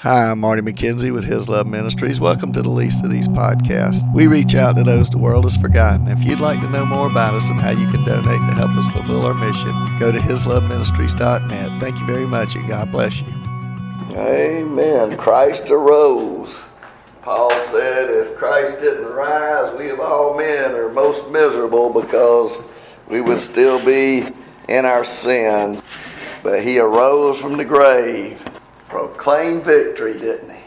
Hi, I'm Marty McKenzie with His Love Ministries. Welcome to the Least of These podcast. We reach out to those the world has forgotten. If you'd like to know more about us and how you can donate to help us fulfill our mission, go to hisloveministries.net. Thank you very much and God bless you. Amen. Christ arose. Paul said, if Christ didn't rise, we of all men are most miserable because we would still be in our sins. But he arose from the grave proclaimed victory, didn't he?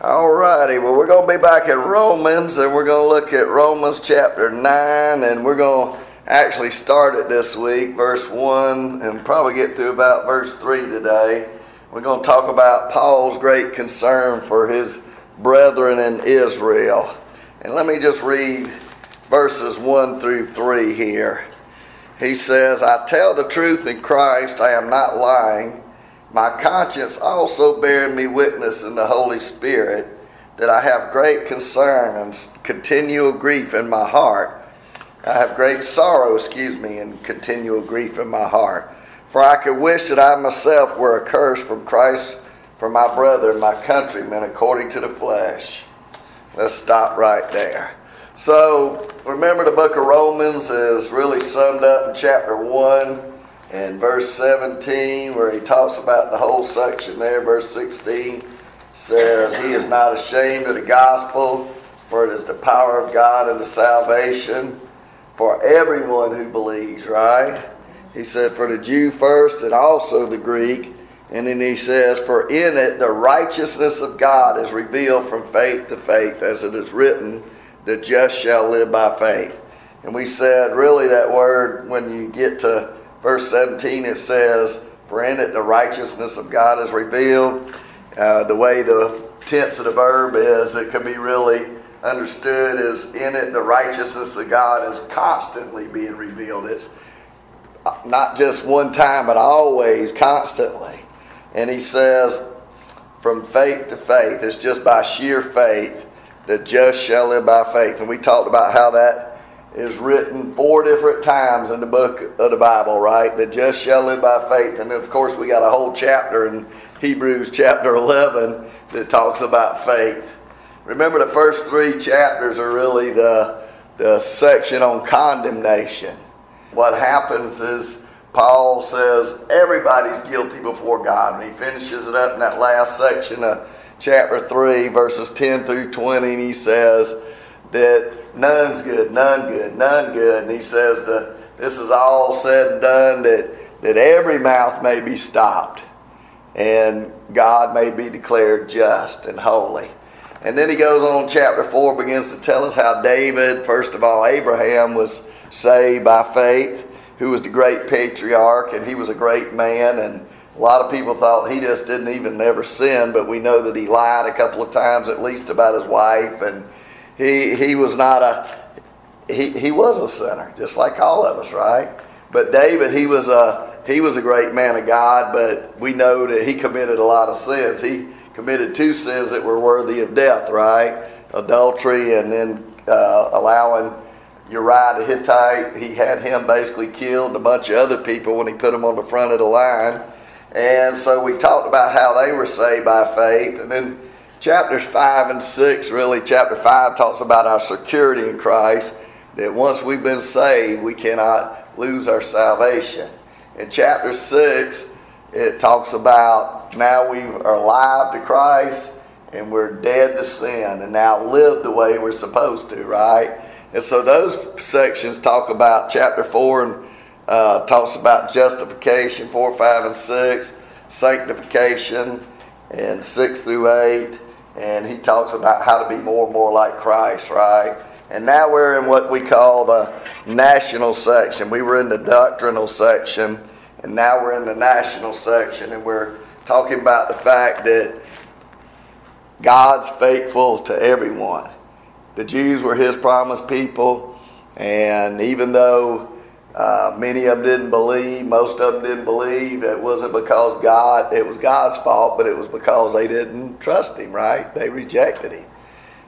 All righty, well, we're going to be back in Romans and we're going to look at Romans chapter 9 and we're going to actually start it this week, verse 1, and probably get through about verse 3 today. We're going to talk about Paul's great concern for his brethren in Israel. And let me just read verses 1 through 3 here. He says, I tell the truth in Christ, I am not lying. My conscience also bearing me witness in the Holy Spirit that I have great concern and continual grief in my heart. I have great sorrow, excuse me, and continual grief in my heart. For I could wish that I myself were accursed from Christ for my brethren, my countrymen, according to the flesh. Let's stop right there. So, remember the book of Romans is really summed up in chapter 1 and verse 17, where he talks about the whole section there, verse 16 says, He is not ashamed of the gospel, for it is the power of God and the salvation for everyone who believes, right? He said, For the Jew first and also the Greek. And then he says, For in it the righteousness of God is revealed from faith to faith, as it is written, the just shall live by faith. And we said, really, that word, when you get to verse 17, it says, For in it the righteousness of God is revealed. Uh, the way the tense of the verb is, it can be really understood as in it the righteousness of God is constantly being revealed. It's not just one time, but always, constantly. And he says, from faith to faith, it's just by sheer faith that just shall live by faith. And we talked about how that is written four different times in the book of the Bible, right? That just shall live by faith. And of course, we got a whole chapter in Hebrews chapter 11 that talks about faith. Remember, the first three chapters are really the, the section on condemnation. What happens is Paul says everybody's guilty before God. And he finishes it up in that last section of chapter 3, verses 10 through 20, and he says that none's good, none good, none good. And he says that this is all said and done that, that every mouth may be stopped and God may be declared just and holy. And then he goes on, chapter 4 begins to tell us how David, first of all, Abraham was saved by faith, who was the great patriarch, and he was a great man. And a lot of people thought he just didn't even never sin, but we know that he lied a couple of times at least about his wife and he, he was not a, he, he was a sinner, just like all of us, right? But David, he was a, he was a great man of God, but we know that he committed a lot of sins. He committed two sins that were worthy of death, right? Adultery and then uh, allowing Uriah the Hittite. He had him basically killed, a bunch of other people when he put them on the front of the line. And so we talked about how they were saved by faith. And then chapters 5 and 6, really, chapter 5 talks about our security in Christ, that once we've been saved, we cannot lose our salvation. In chapter 6, it talks about now we are alive to Christ and we're dead to sin and now live the way we're supposed to, right? And so those sections talk about chapter 4 and uh, talks about justification, 4, 5, and 6, sanctification, and 6 through 8 and he talks about how to be more and more like Christ, right? And now we're in what we call the national section. We were in the doctrinal section, and now we're in the national section, and we're talking about the fact that God's faithful to everyone. The Jews were his promised people, and even though uh, many of them didn't believe. Most of them didn't believe. It wasn't because God, it was God's fault, but it was because they didn't trust Him, right? They rejected Him.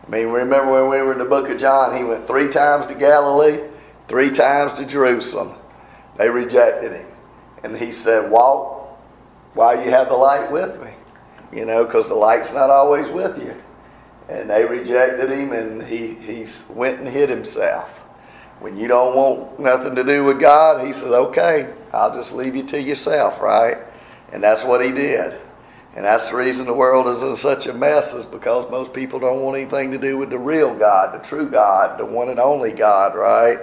I mean, remember when we were in the book of John, He went three times to Galilee, three times to Jerusalem. They rejected Him. And He said, Walk while you have the light with me. you know, because the light's not always with you. And they rejected him, and he, he went and hid himself. When you don't want nothing to do with God, he says, okay, I'll just leave you to yourself, right? And that's what he did. And that's the reason the world is in such a mess, is because most people don't want anything to do with the real God, the true God, the one and only God, right?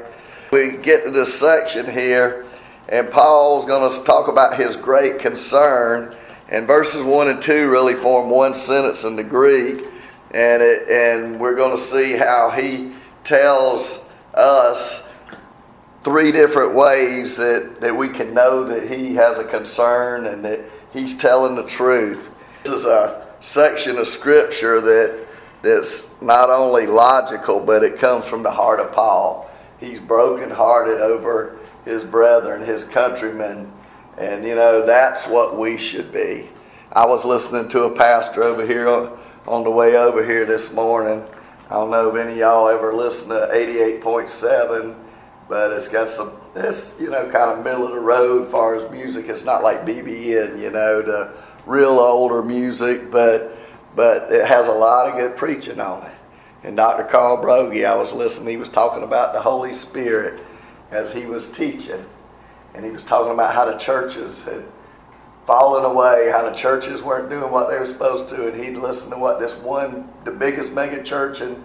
We get to this section here, and Paul's going to talk about his great concern. And verses 1 and 2 really form one sentence in the Greek. And, it, and we're going to see how he tells us three different ways that, that we can know that he has a concern and that he's telling the truth. This is a section of scripture that that's not only logical, but it comes from the heart of Paul. He's brokenhearted over his brethren, his countrymen, and you know that's what we should be. I was listening to a pastor over here on the way over here this morning. I don't know if any of y'all ever listen to 88.7 but it's got some it's you know kind of middle of the road as far as music. It's not like BBN, you know, the real older music, but but it has a lot of good preaching on it. And Dr. Carl Broggi, I was listening. He was talking about the Holy Spirit as he was teaching, and he was talking about how the churches had fallen away, how the churches weren't doing what they were supposed to, and he'd listen to what this one, the biggest mega church in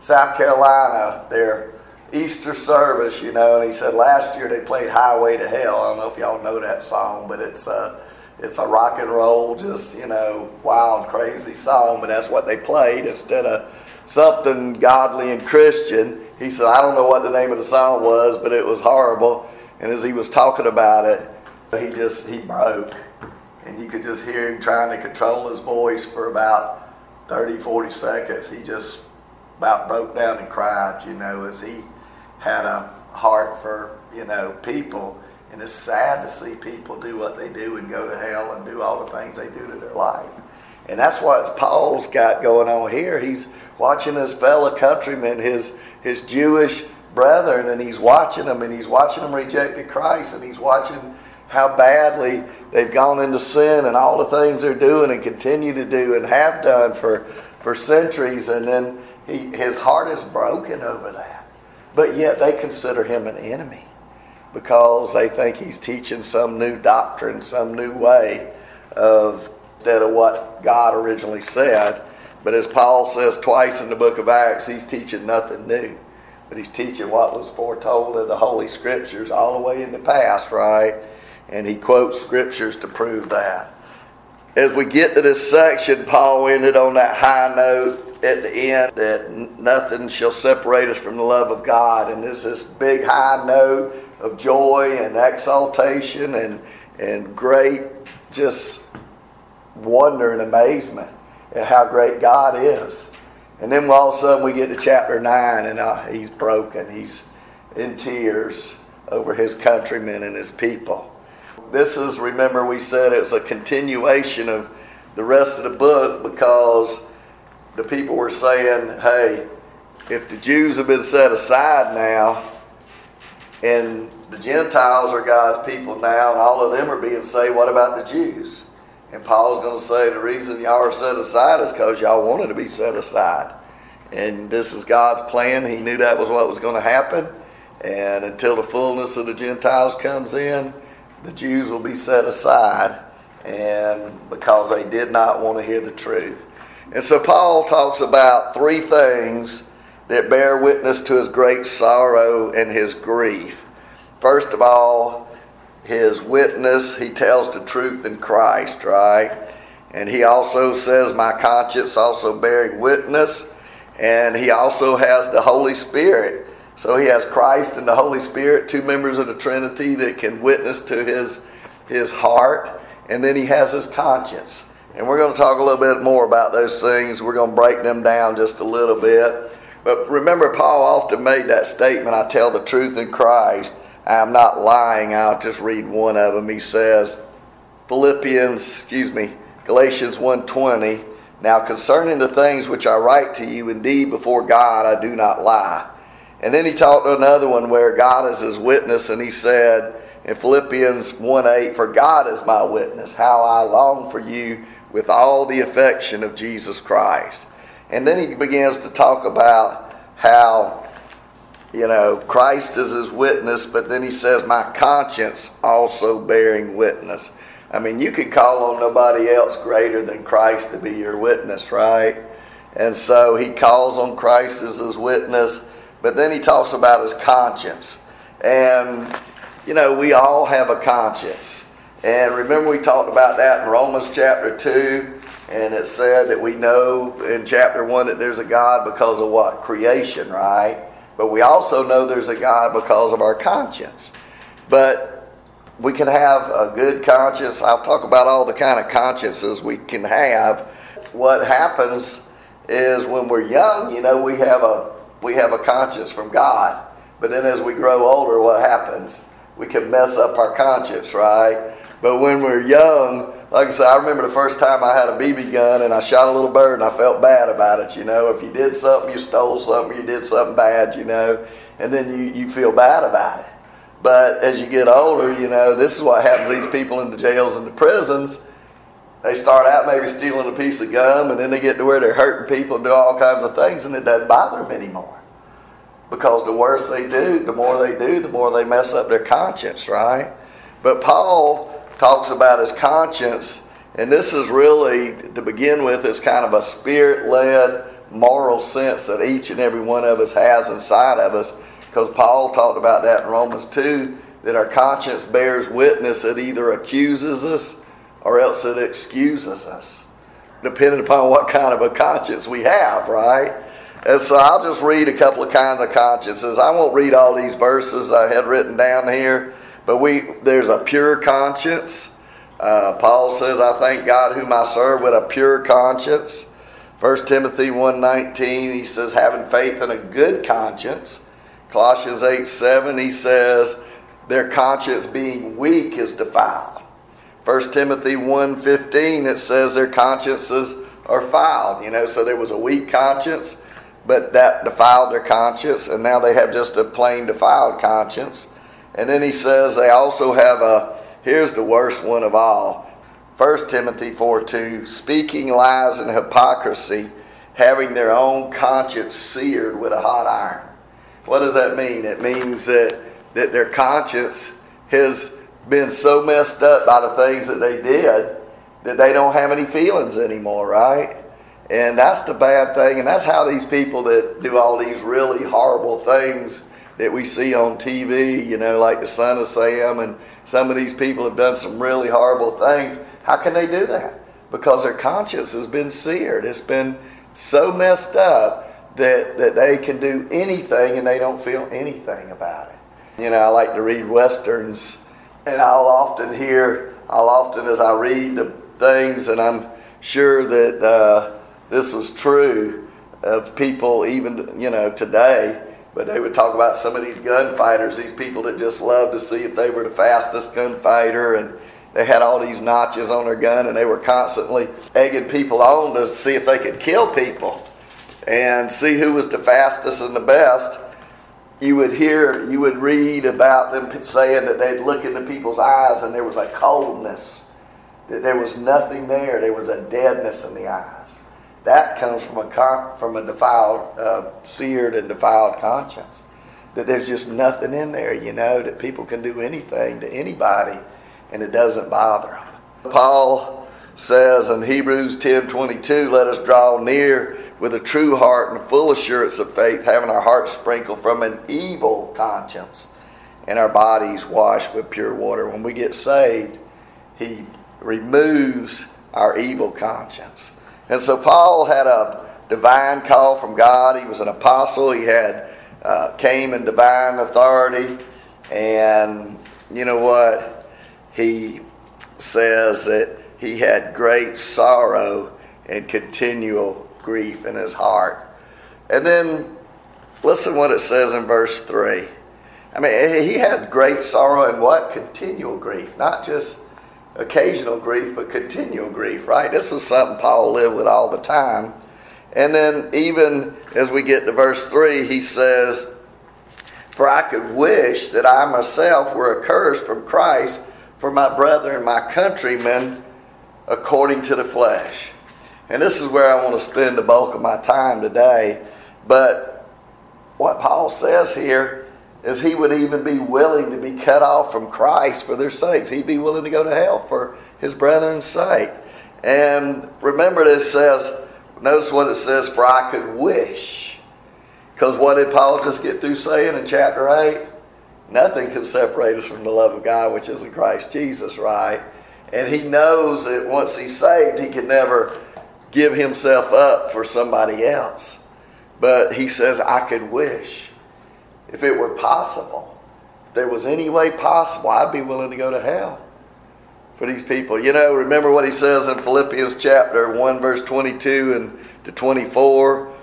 South Carolina, their Easter service, you know, and he said last year they played Highway to Hell. I don't know if y'all know that song, but it's a, it's a rock and roll, just, you know, wild, crazy song, but that's what they played instead of something godly and Christian. He said, I don't know what the name of the song was, but it was horrible. And as he was talking about it, he just, he broke. And you could just hear him trying to control his voice for about 30, 40 seconds. He just about broke down and cried, you know, as he had a heart for, you know, people. And it's sad to see people do what they do and go to hell and do all the things they do to their life. And that's what Paul's got going on here. He's watching his fellow countrymen, his, his Jewish brethren, and he's watching them and he's watching them reject Christ and he's watching how badly they've gone into sin and all the things they're doing and continue to do and have done for, for centuries. And then he, his heart is broken over that. But yet they consider him an enemy because they think he's teaching some new doctrine, some new way of instead of what God originally said. But as Paul says twice in the book of Acts, he's teaching nothing new. But he's teaching what was foretold in the Holy Scriptures all the way in the past, right? And he quotes scriptures to prove that. As we get to this section, Paul ended on that high note at the end that nothing shall separate us from the love of God. And there's this big high note of joy and exaltation and, and great just wonder and amazement at how great God is. And then all of a sudden we get to chapter 9 and uh, he's broken. He's in tears over his countrymen and his people. This is, remember, we said it was a continuation of the rest of the book because the people were saying, hey, if the Jews have been set aside now, and the Gentiles are God's people now, and all of them are being saved, what about the Jews? And Paul's going to say the reason y'all are set aside is because y'all wanted to be set aside. And this is God's plan. He knew that was what was going to happen. And until the fullness of the Gentiles comes in, the Jews will be set aside. And because they did not want to hear the truth. And so Paul talks about three things that bear witness to his great sorrow and his grief. First of all, his witness, he tells the truth in Christ, right? And he also says, My conscience also bearing witness. And he also has the Holy Spirit. So he has Christ and the Holy Spirit, two members of the Trinity that can witness to his, his heart. And then he has his conscience. And we're going to talk a little bit more about those things. We're going to break them down just a little bit. But remember, Paul often made that statement I tell the truth in Christ. I am not lying. I'll just read one of them. He says, Philippians, excuse me, Galatians 1:20. Now concerning the things which I write to you, indeed before God I do not lie. And then he talked to another one where God is his witness, and he said in Philippians 1:8, For God is my witness, how I long for you with all the affection of Jesus Christ. And then he begins to talk about how, you know, Christ is his witness, but then he says, My conscience also bearing witness. I mean, you could call on nobody else greater than Christ to be your witness, right? And so he calls on Christ as his witness, but then he talks about his conscience. And, you know, we all have a conscience. And remember, we talked about that in Romans chapter 2, and it said that we know in chapter 1 that there's a God because of what? Creation, right? But we also know there's a God because of our conscience. But we can have a good conscience. I'll talk about all the kind of consciences we can have. What happens is when we're young, you know, we have a we have a conscience from God. But then as we grow older, what happens? We can mess up our conscience, right? But when we're young, like I said, I remember the first time I had a BB gun and I shot a little bird and I felt bad about it. You know, if you did something, you stole something, you did something bad, you know, and then you, you feel bad about it. But as you get older, you know, this is what happens to these people in the jails and the prisons. They start out maybe stealing a piece of gum and then they get to where they're hurting people and do all kinds of things and it doesn't bother them anymore. Because the worse they do, the more they do, the more they mess up their conscience, right? But Paul talks about his conscience, and this is really, to begin with, is kind of a spirit led moral sense that each and every one of us has inside of us, because Paul talked about that in Romans 2 that our conscience bears witness, it either accuses us or else it excuses us, depending upon what kind of a conscience we have, right? And so I'll just read a couple of kinds of consciences. I won't read all these verses I had written down here. But we there's a pure conscience. Uh, Paul says, I thank God whom I serve with a pure conscience. 1 Timothy 1.19, he says, having faith and a good conscience. Colossians 8 7, he says, their conscience being weak is defiled. 1 Timothy 1.15, it says their consciences are filed. You know, so there was a weak conscience, but that defiled their conscience, and now they have just a plain defiled conscience. And then he says they also have a, here's the worst one of all 1 Timothy 4 2, speaking lies and hypocrisy, having their own conscience seared with a hot iron. What does that mean? It means that, that their conscience has been so messed up by the things that they did that they don't have any feelings anymore, right? And that's the bad thing. And that's how these people that do all these really horrible things that we see on TV, you know, like the son of Sam, and some of these people have done some really horrible things. How can they do that? Because their conscience has been seared. It's been so messed up that, that they can do anything and they don't feel anything about it. You know, I like to read westerns, and I'll often hear, I'll often as I read the things, and I'm sure that uh, this is true of people even, you know, today but they would talk about some of these gunfighters, these people that just love to see if they were the fastest gunfighter, and they had all these notches on their gun, and they were constantly egging people on to see if they could kill people and see who was the fastest and the best. You would hear, you would read about them saying that they'd look into people's eyes and there was a coldness, that there was nothing there, there was a deadness in the eyes. That comes from a from a defiled, uh, seared and defiled conscience. That there's just nothing in there, you know, that people can do anything to anybody, and it doesn't bother them. Paul says in Hebrews 10:22, "Let us draw near with a true heart and full assurance of faith, having our hearts sprinkled from an evil conscience, and our bodies washed with pure water." When we get saved, He removes our evil conscience. And so Paul had a divine call from God. He was an apostle. He had uh, came in divine authority, and you know what? He says that he had great sorrow and continual grief in his heart. And then listen what it says in verse 3. I mean, he had great sorrow and what? Continual grief, not just occasional grief, but continual grief, right? This is something Paul lived with all the time. And then, even as we get to verse 3, he says, For I could wish that I myself were accursed from Christ for my brethren, my countrymen, according to the flesh. And this is where I want to spend the bulk of my time today. But what Paul says here is he would even be willing to be cut off from Christ for their sakes. He'd be willing to go to hell for his brethren's sake. And remember, this says, notice what it says, for I could wish. Because what did Paul just get through saying in chapter 8? Nothing can separate us from the love of God, which is in Christ Jesus, right? And he knows that once he's saved, he can never give himself up for somebody else. But he says, I could wish if it were possible, if there was any way possible, I'd be willing to go to hell for these people. You know, remember what he says in Philippians chapter 1, verse 22 and to 24?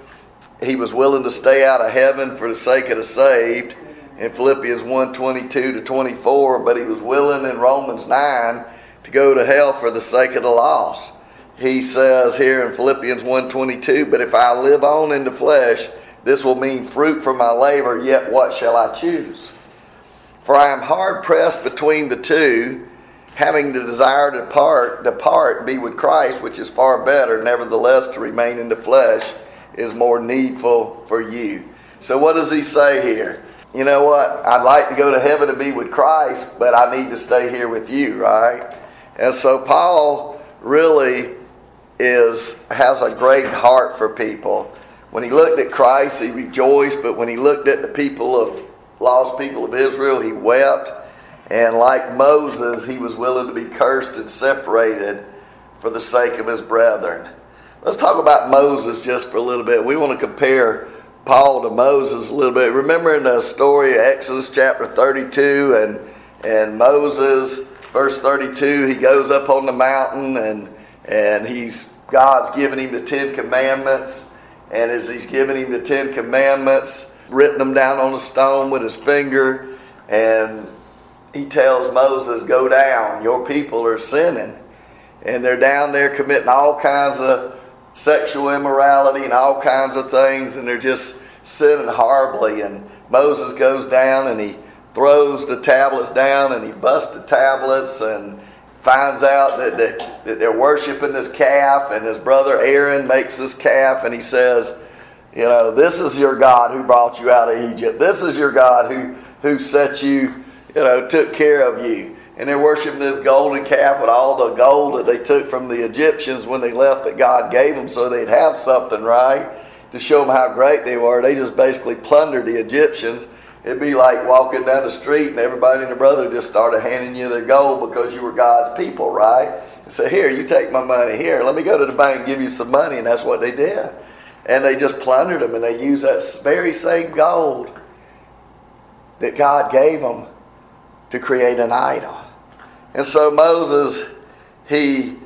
He was willing to stay out of heaven for the sake of the saved in Philippians 1 22 to 24, but he was willing in Romans 9 to go to hell for the sake of the lost. He says here in Philippians 1 22, but if I live on in the flesh, this will mean fruit for my labor, yet what shall I choose? For I am hard pressed between the two, having the desire to depart, depart, be with Christ, which is far better. Nevertheless, to remain in the flesh is more needful for you. So, what does he say here? You know what? I'd like to go to heaven and be with Christ, but I need to stay here with you, right? And so, Paul really is has a great heart for people. When he looked at Christ, he rejoiced, but when he looked at the people of lost people of Israel, he wept. And like Moses, he was willing to be cursed and separated for the sake of his brethren. Let's talk about Moses just for a little bit. We want to compare Paul to Moses a little bit. Remember in the story of Exodus chapter 32 and and Moses, verse 32, he goes up on the mountain and and he's God's given him the Ten Commandments and as he's giving him the Ten Commandments, written them down on a stone with his finger, and he tells Moses, Go down, your people are sinning. And they're down there committing all kinds of sexual immorality and all kinds of things, and they're just sinning horribly. And Moses goes down and he throws the tablets down and he busts the tablets and finds out that, that, that they're worshiping this calf, and his brother Aaron makes this calf, and he says, You know, this is your God who brought you out of Egypt. This is your God who, who set you, you know, took care of you. And they're worshiping this golden calf with all the gold that they took from the Egyptians when they left that God gave them so they'd have something, right? To show them how great they were. They just basically plundered the Egyptians It'd be like walking down the street and everybody and their brother just started handing you their gold because you were God's people, right? And say, Here, you take my money. Here, let me go to the bank and give you some money. And that's what they did. And they just plundered them and they used that very same gold that God gave them to create an idol. And so Moses, he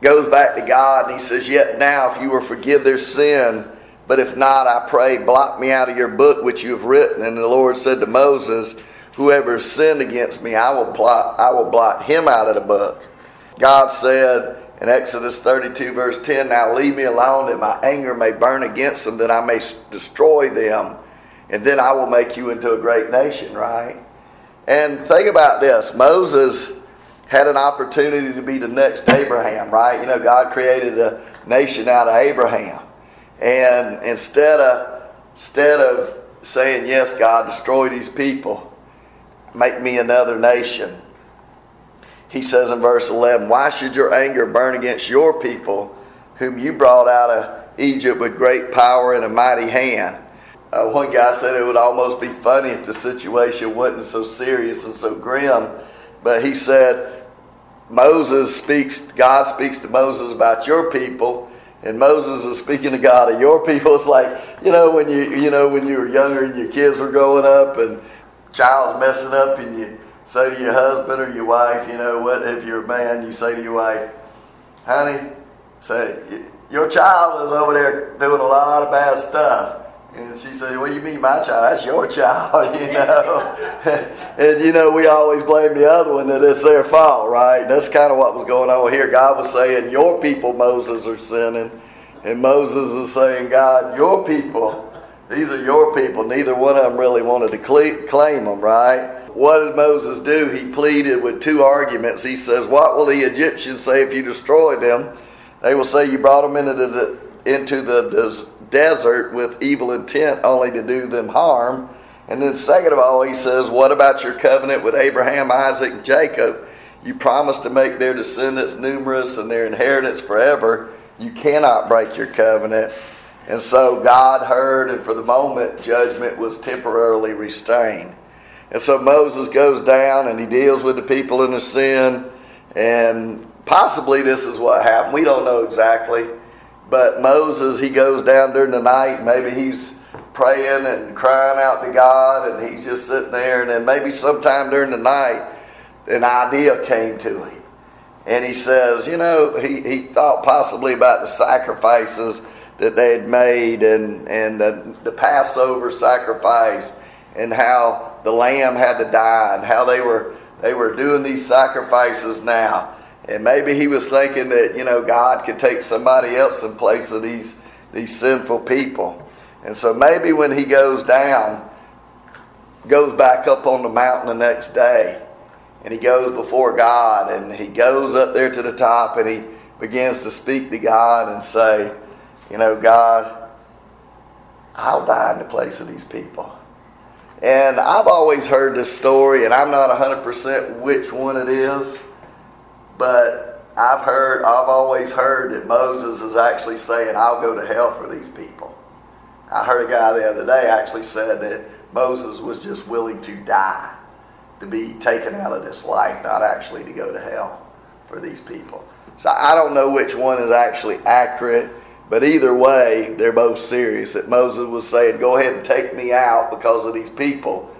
goes back to God and he says, Yet now, if you will forgive their sin, but if not, I pray, blot me out of your book which you have written. And the Lord said to Moses, Whoever sinned against me, I will blot, I will blot him out of the book. God said in Exodus 32, verse 10, Now leave me alone that my anger may burn against them, that I may destroy them, and then I will make you into a great nation, right? And think about this Moses had an opportunity to be the next Abraham, right? You know, God created a nation out of Abraham. And instead of instead of saying, Yes, God, destroy these people, make me another nation. He says in verse 11, Why should your anger burn against your people, whom you brought out of Egypt with great power and a mighty hand? Uh, one guy said it would almost be funny if the situation wasn't so serious and so grim. But he said, Moses speaks, God speaks to Moses about your people, and Moses is speaking to God of your people. It's like, you know, when you you know, when you were younger and your kids were growing up and child's messing up and you say to your husband or your wife, you know, what if you're a man, you say to your wife, honey, say, your child is over there doing a lot of bad stuff. And she said, What do you mean, my child? That's your child, you know. and, you know, we always blame the other one that it's their fault, right? And that's kind of what was going on here. God was saying, Your people, Moses, are sinning. And Moses is saying, God, your people, these are your people. Neither one of them really wanted to claim them, right? what did Moses do? He pleaded with two arguments. He says, What will the Egyptians say if you destroy them? They will say you brought them into the, into the desert with evil intent only to do them harm. And then, second of all, he says, What about your covenant with Abraham, Isaac, and Jacob? You promised to make their descendants numerous and their inheritance forever. You cannot break your covenant. And so God heard, and for the moment, judgment was temporarily restrained. And so Moses goes down and he deals with the people in the sin. And possibly this is what happened. We don't know exactly. But Moses, he goes down during the night. Maybe he's praying and crying out to God, and he's just sitting there. And then maybe sometime during the night, an idea came to him. And he says, you know, he, he thought possibly about the sacrifices that they had made and, and the, the Passover sacrifice and how the lamb had to die and how they were they were doing these sacrifices now. And maybe he was thinking that, you know, God could take somebody else in place of these these sinful people. And so maybe when he goes down, goes back up on the mountain the next day, and he goes before God and he goes up there to the top and he begins to speak to God and say, you know, God, I'll die in the place of these people. And I've always heard this story, and I'm not 100% which one it is, but I've heard, I've always heard that Moses is actually saying, I'll go to hell for these people. I heard a guy the other day actually said that Moses was just willing to die to be taken out of this life, not actually to go to hell for these people. So I don't know which one is actually accurate, but either way, they're both serious. That Moses was saying, Go ahead and take me out because of these people.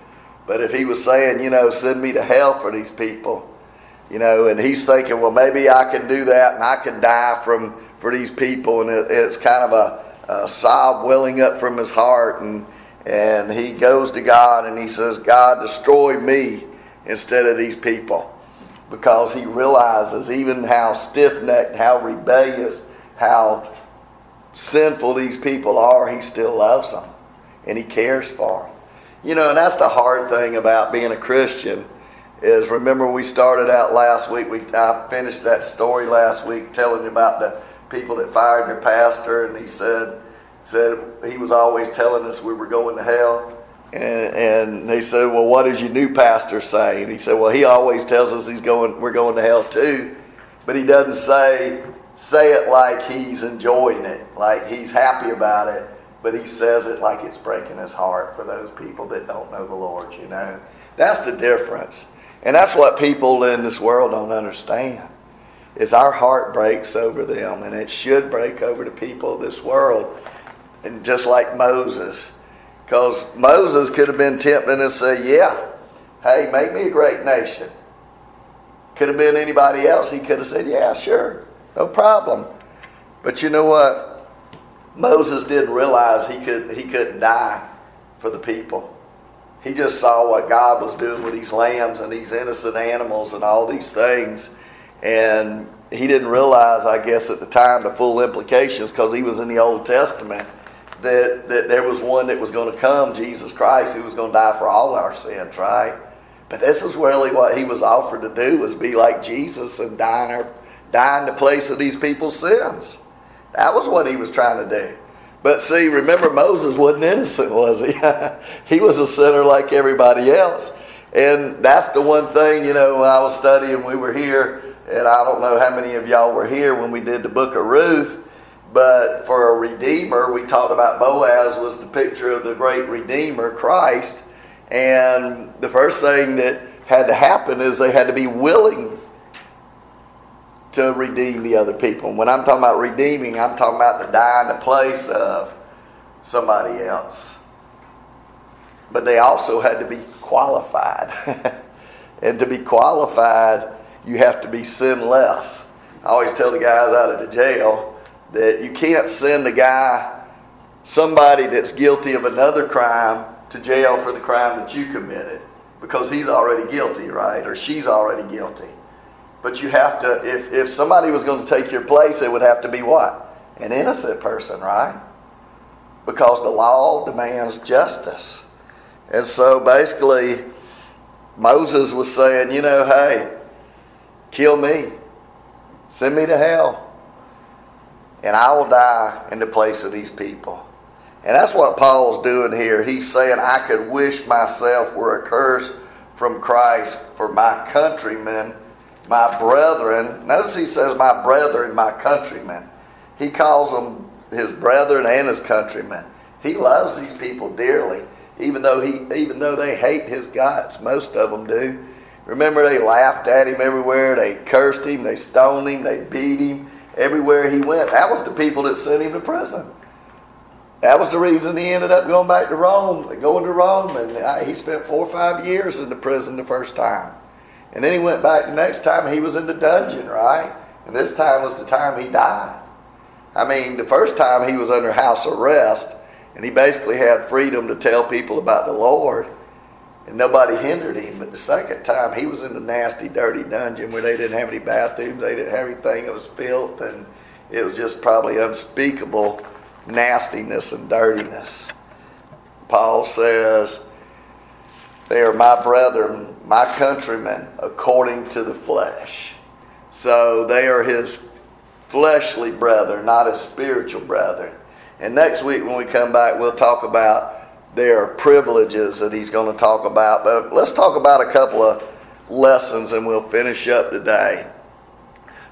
But if he was saying, you know, send me to hell for these people, you know, and he's thinking, well, maybe I can do that and I can die from for these people, and it, it's kind of a, a sob welling up from his heart, and and he goes to God and he says, God, destroy me instead of these people. Because he realizes even how stiff necked, how rebellious, how sinful these people are, he still loves them and he cares for them. You know, and that's the hard thing about being a Christian is remember we started out last week, we I finished that story last week telling you about the people that fired their pastor and he said said he was always telling us we were going to hell. And, and they said, Well, what does your new pastor say? And he said, Well, he always tells us he's going, we're going to hell too. But he doesn't say, say it like he's enjoying it, like he's happy about it, but he says it like it's breaking his heart for those people that don't know the Lord, you know. That's the difference. And that's what people in this world don't understand. Is our heart breaks over them, and it should break over the people of this world. And just like Moses, because Moses could have been tempted and said, Yeah, hey, make me a great nation. Could have been anybody else. He could have said, Yeah, sure, no problem. But you know what? Moses didn't realize he could he couldn't die for the people. He just saw what God was doing with these lambs and these innocent animals and all these things. And he didn't realize, I guess, at the time the full implications because he was in the Old Testament that, that there was one that was going to come, Jesus Christ, who was going to die for all our sins, right? But this is really what he was offered to do was be like Jesus and die in, our, die in the place of these people's sins. That was what he was trying to do. But see, remember Moses wasn't innocent, was he? he was a sinner like everybody else. And that's the one thing, you know, I was studying, we were here, and I don't know how many of y'all were here when we did the book of Ruth. But for a redeemer, we talked about Boaz was the picture of the great redeemer, Christ. And the first thing that had to happen is they had to be willing to redeem the other people. And when I'm talking about redeeming, I'm talking about to die in the place of somebody else. But they also had to be qualified. and to be qualified, you have to be sinless. I always tell the guys out of the jail, that you can't send a guy, somebody that's guilty of another crime, to jail for the crime that you committed because he's already guilty, right? Or she's already guilty. But you have to, if, if somebody was going to take your place, it would have to be what? An innocent person, right? Because the law demands justice. And so basically, Moses was saying, you know, hey, kill me, send me to hell, and I will die in the place of these people. And that's what Paul's doing here. He's saying, I could wish myself were accursed from Christ for my countrymen, my brethren. Notice he says, my brethren, my countrymen. He calls them his brethren and his countrymen. He loves these people dearly, even though he, even though they hate his guts. Most of them do. Remember, they laughed at him everywhere. They cursed him. They stoned him. They beat him everywhere he went. That was the people that sent him to prison. That was the reason he ended up going back to Rome, going to Rome, and uh, he spent four or five years in the prison the first time. And then he went back the next time, he was in the dungeon, right? And this time was the time he died. I mean, the first time he was under house arrest, and he basically had freedom to tell people about the Lord, and nobody hindered him. But the second time, he was in the nasty, dirty dungeon where they didn't have any bathrooms, they didn't have anything, it was filth, and it was just probably unspeakable nastiness and dirtiness. Paul says, They are my brethren, my countrymen, according to the flesh. So they are his fleshly brethren, not his spiritual brethren. And next week, when we come back, we'll talk about their privileges that he's going to talk about. But let's talk about a couple of lessons and we'll finish up today.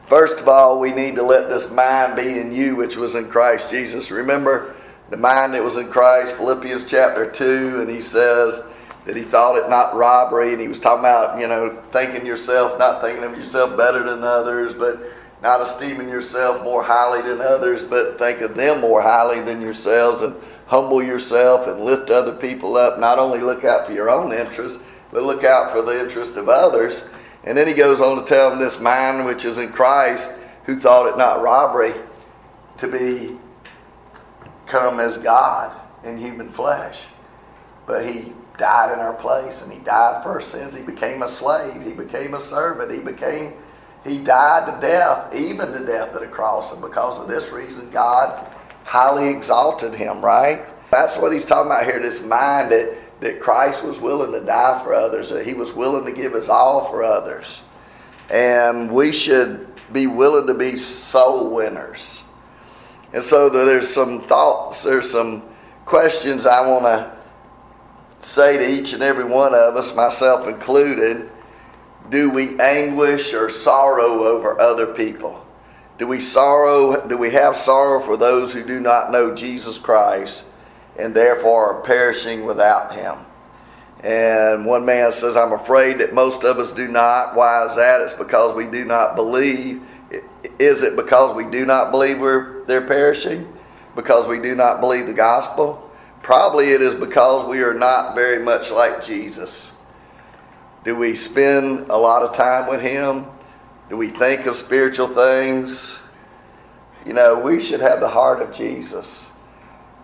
First of all, we need to let this mind be in you, which was in Christ Jesus. Remember the mind that was in Christ, Philippians chapter 2, and he says that he thought it not robbery, and he was talking about, you know, thinking yourself, not thinking of yourself better than others, but not esteeming yourself more highly than others, but think of them more highly than yourselves, and humble yourself and lift other people up. Not only look out for your own interests, but look out for the interest of others. And then he goes on to tell them this man which is in Christ, who thought it not robbery to be come as God in human flesh. But he died in our place and he died for our sins. He became a slave. He became a servant. He became he died to death, even to death at a cross. And because of this reason, God highly exalted him, right? That's what he's talking about here, this mind that that Christ was willing to die for others, that he was willing to give his all for others. And we should be willing to be soul winners. And so there's some thoughts, there's some questions I want to say to each and every one of us, myself included. Do we anguish or sorrow over other people? Do we sorrow, do we have sorrow for those who do not know Jesus Christ? and therefore are perishing without him. And one man says, I'm afraid that most of us do not. Why is that? It's because we do not believe. Is it because we do not believe we're, they're perishing? Because we do not believe the gospel? Probably it is because we are not very much like Jesus. Do we spend a lot of time with Him? Do we think of spiritual things? You know, we should have the heart of Jesus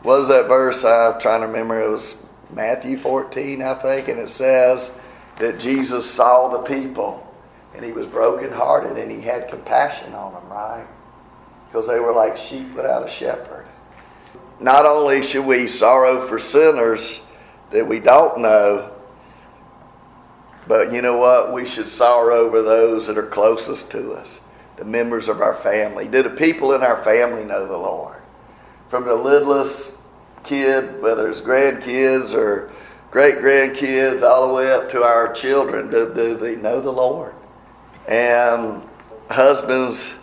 what was that verse? I'm trying to remember. It was Matthew 14, I think, and it says that Jesus saw the people and he was brokenhearted and he had compassion on them, right? Because they were like sheep without a shepherd. Not only should we sorrow for sinners that we don't know, but you know what? We should sorrow over those that are closest to us, the members of our family. Do the people in our family know the Lord? From the littlest kid, whether it's grandkids or great grandkids, all the way up to our children, do, do they know the Lord? And husbands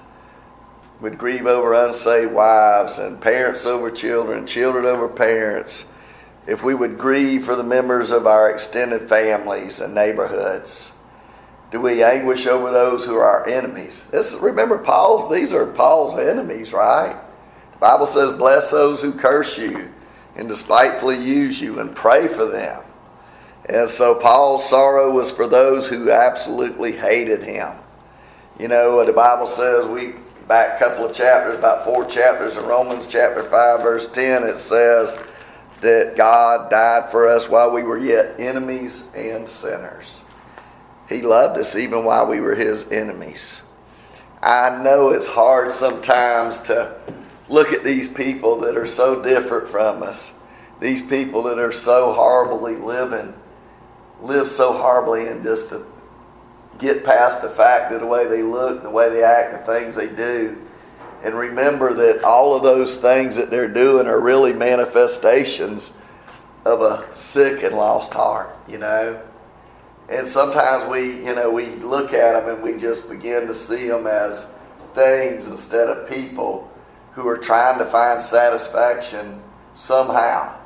would grieve over unsaved wives, and parents over children, children over parents. If we would grieve for the members of our extended families and neighborhoods, do we anguish over those who are our enemies? This remember Paul's these are Paul's enemies, right? The Bible says, Bless those who curse you and despitefully use you and pray for them. And so Paul's sorrow was for those who absolutely hated him. You know, the Bible says we back a couple of chapters, about four chapters in Romans chapter 5, verse 10, it says that God died for us while we were yet enemies and sinners. He loved us even while we were his enemies. I know it's hard sometimes to look at these people that are so different from us, these people that are so horribly living live so horribly and just to get past the fact of the way they look, the way they act, the things they do, and remember that all of those things that they're doing are really manifestations of a sick and lost heart, you know. And sometimes we, you know, we look at them and we just begin to see them as things instead of people who are trying to find satisfaction somehow.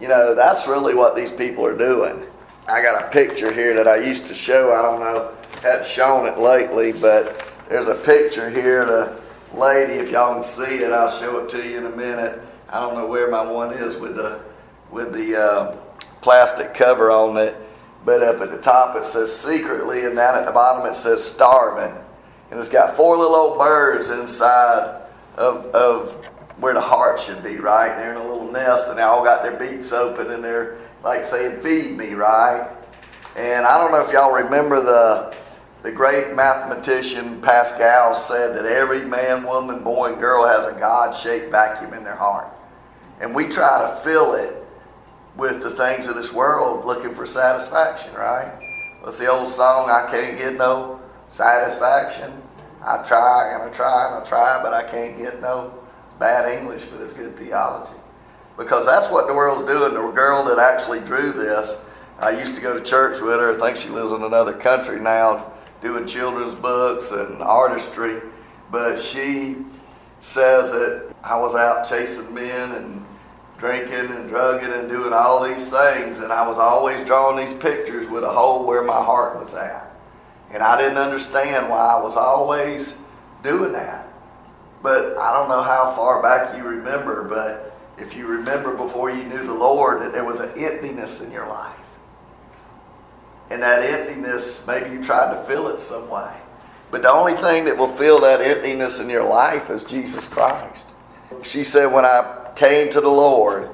You know, that's really what these people are doing. I got a picture here that I used to show. I don't know, hadn't shown it lately, but there's a picture here. The lady, if y'all can see it, I'll show it to you in a minute. I don't know where my one is with the with the uh, plastic cover on it, but up at the top it says secretly, and down at the bottom it says starving, and it's got four little old birds inside of of where the heart should be, right? They're in a little nest, and they all got their beaks open, and they're like saying, "Feed me," right? And I don't know if y'all remember the the great mathematician Pascal said that every man, woman, boy, and girl has a God-shaped vacuum in their heart, and we try to fill it with the things of this world, looking for satisfaction, right? What's the old song? I can't get no satisfaction. I try and I try and I try, but I can't get no bad English, but it's good theology. Because that's what the world's doing. The girl that actually drew this, I used to go to church with her. I think she lives in another country now, doing children's books and artistry. But she says that I was out chasing men and drinking and drugging and doing all these things, and I was always drawing these pictures with a hole where my heart was at. And I didn't understand why I was always doing that. But I don't know how far back you remember, but if you remember before you knew the Lord, that there was an emptiness in your life. And that emptiness, maybe you tried to fill it some way. But the only thing that will fill that emptiness in your life is Jesus Christ. She said, When I came to the Lord,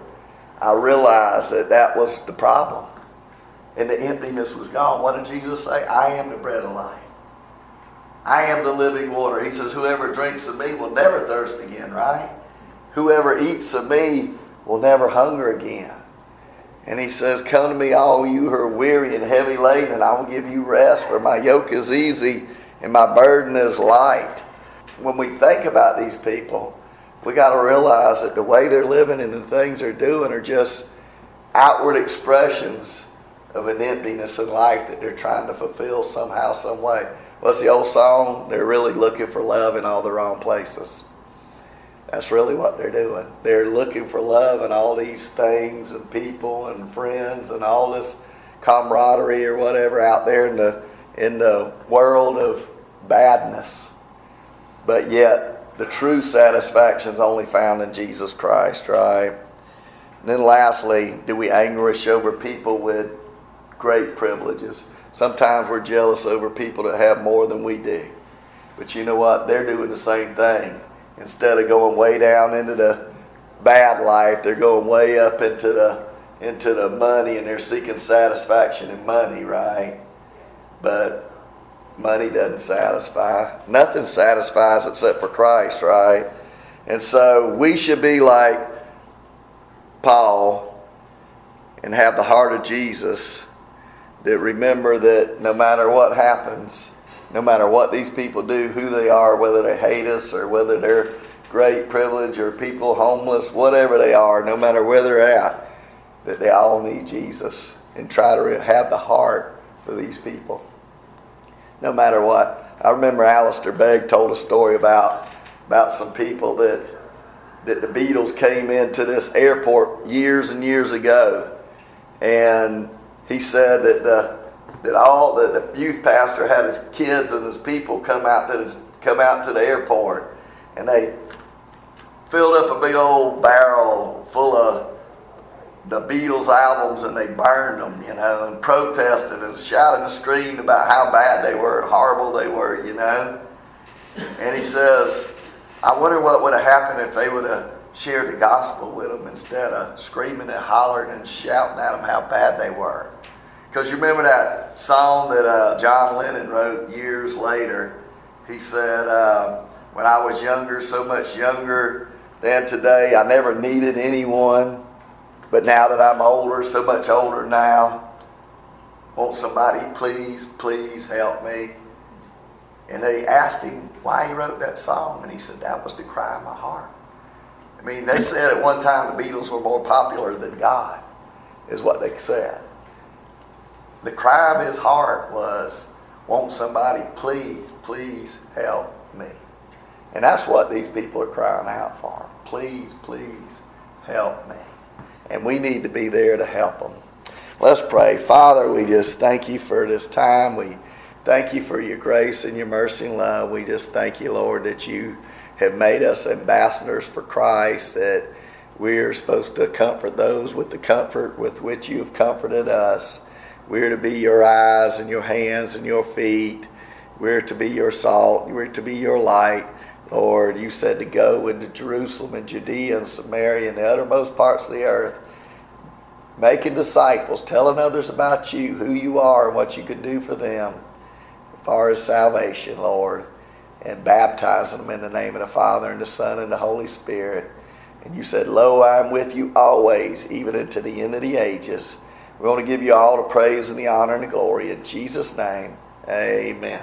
I realized that that was the problem. And the emptiness was gone. What did Jesus say? I am the bread of life. I am the living water. He says, Whoever drinks of me will never thirst again, right? Whoever eats of me will never hunger again. And he says, Come to me, all you who are weary and heavy laden, and I will give you rest, for my yoke is easy and my burden is light. When we think about these people, we got to realize that the way they're living and the things they're doing are just outward expressions of an emptiness in life that they're trying to fulfill somehow, some way. What's the old song? They're really looking for love in all the wrong places. That's really what they're doing. They're looking for love and all these things and people and friends and all this camaraderie or whatever out there in the in the world of badness. But yet the true satisfaction is only found in Jesus Christ, right? And then lastly, do we anguish over people with great privileges? Sometimes we're jealous over people that have more than we do. But you know what? They're doing the same thing. Instead of going way down into the bad life, they're going way up into the into the money and they're seeking satisfaction in money, right? But money doesn't satisfy. Nothing satisfies except for Christ, right? And so we should be like Paul and have the heart of Jesus that remember that no matter what happens, no matter what these people do, who they are, whether they hate us or whether they're great privilege or people homeless, whatever they are, no matter where they're at, that they all need Jesus and try to have the heart for these people. No matter what. I remember Alistair Begg told a story about about some people that that the Beatles came into this airport years and years ago and he said that the, that all that the youth pastor had his kids and his people come out to the, come out to the airport, and they filled up a big old barrel full of the Beatles albums and they burned them, you know, and protested and shouted and screamed about how bad they were, horrible they were, you know. And he says, I wonder what would have happened if they would have shared the gospel with them instead of screaming and hollering and shouting at them how bad they were. Because you remember that song that uh, John Lennon wrote years later? He said, uh, When I was younger, so much younger than today, I never needed anyone. But now that I'm older, so much older now, Won't somebody please, please help me? And they asked him why he wrote that song, and he said, That was the cry of my heart. I mean, they said at one time the Beatles were more popular than God, is what they said. The cry of his heart was, Won't somebody please, please help me? And that's what these people are crying out for. Please, please help me. And we need to be there to help them. Let's pray. Father, we just thank you for this time. We thank you for your grace and your mercy and love. We just thank you, Lord, that you have made us ambassadors for Christ, that we are supposed to comfort those with the comfort with which you have comforted us. We're to be your eyes and your hands and your feet. We're to be your salt. We're to be your light. Lord, you said to go into Jerusalem and Judea and Samaria and the uttermost parts of the earth, making disciples, telling others about you, who you are, and what you can do for them as far as salvation, Lord, and baptizing them in the name of the Father and the Son and the Holy Spirit. And you said, Lo, I am with you always, even unto the end of the ages. We want to give you all the praise and the honor and the glory. In Jesus' name, amen.